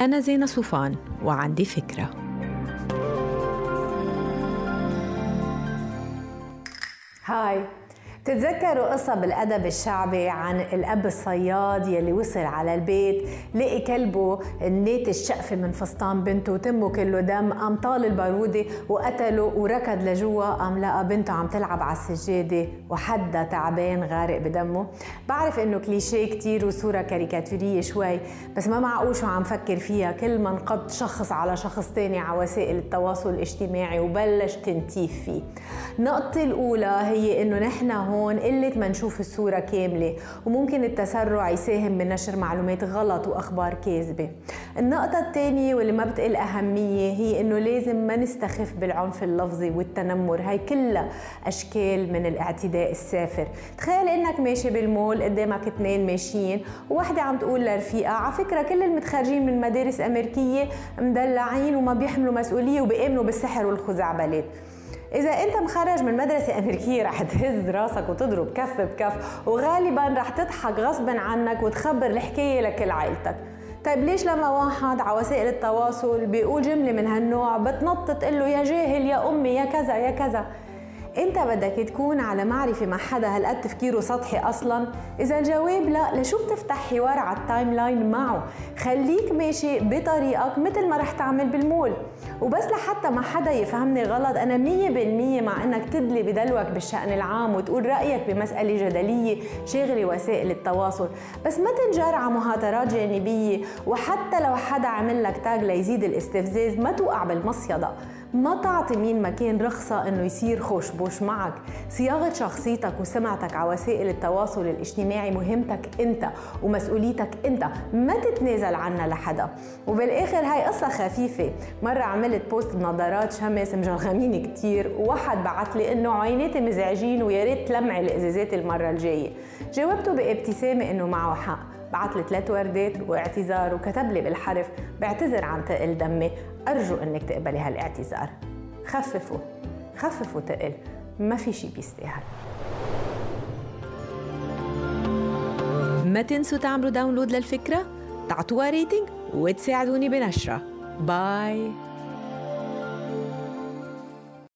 أنا زينة صوفان وعندي فكرة. هاي تتذكروا قصة بالأدب الشعبي عن الأب الصياد يلي وصل على البيت لقي كلبه النيت الشقفة من فستان بنته وتمه كله دم قام طال البارودة وقتله وركض لجوا قام لقى بنته عم تلعب على السجادة وحدا تعبان غارق بدمه. بعرف إنه كليشيه كتير وصورة كاريكاتورية شوي بس ما معقول شو عم فكر فيها. كل ما انقض شخص على شخص تاني على وسائل التواصل الاجتماعي وبلش تنتيف فيه. النقطة الأولى هي إنه نحن هون قلة ما نشوف الصورة كاملة. وممكن التسرع يساهم بنشر معلومات غلط وأخبار كاذبة. النقطة الثانية واللي ما بتقل أهمية هي إنه لازم ما نستخف بالعنف اللفظي والتنمر. هاي كلها أشكال من الاعتداء السافر. تخيل إنك ماشي بالمول قدامك اثنين ماشيين وواحدة عم تقول لرفيقة على فكرة كل المتخرجين من مدارس أمريكية مدلعين وما بيحملوا مسؤولية وبيآمنوا بالسحر والخزعبلات. إذا أنت مخرج من مدرسة أمريكية رح تهز راسك وتضرب كف بكف وغالبا رح تضحك غصبا عنك وتخبر الحكاية لكل عائلتك. طيب ليش لما واحد على وسائل التواصل بيقول جملة من هالنوع بتنط تقول له يا جاهل يا أمي يا كذا يا كذا؟ انت بدك تكون على معرفة مع حدا هالقد تفكيره سطحي أصلا؟ إذا الجواب لا لشو بتفتح حوار على الـ timeline معه؟ خليك ماشي بطريقك مثل ما رح تعمل بالمول. وبس لحتى ما حدا يفهمني غلط أنا مية بالمية مع إنك تدلي بدلوك بالشأن العام وتقول رأيك بمسألة جدلية شاغلة وسائل التواصل. بس ما تنجر على مهاترات جانبية وحتى لو حدا عمل لك tag ليزيد الاستفزاز ما توقع بالمصيدة. ما تعطي مين مكان رخصة إنه يصير خوشبوش معك؟ صياغة شخصيتك وسمعتك على وسائل التواصل الاجتماعي مهمتك أنت ومسؤوليتك أنت. ما تتنازل عنها لحدا. وبالآخر هاي قصة خفيفة. مرة عملت بوست بنظارات شمس مجرغمين كتير. وواحد بعت لي إنه عيناتي مزعجين ويا ريت تلمعي الإزازات المرة الجاية. جاوبته بابتسامة إنه معه حق. بعت لي ثلاث وردات واعتذار وكتب لي بالحرف بعتذر عن تقل دمي أرجو أنك تقبلي هالاعتذار. خففوا خففوا تقل ما في شي بيستاهل. ما تنسوا تعملوا download للفكرة؟ تعطوها rating وتساعدوني بنشرة. باي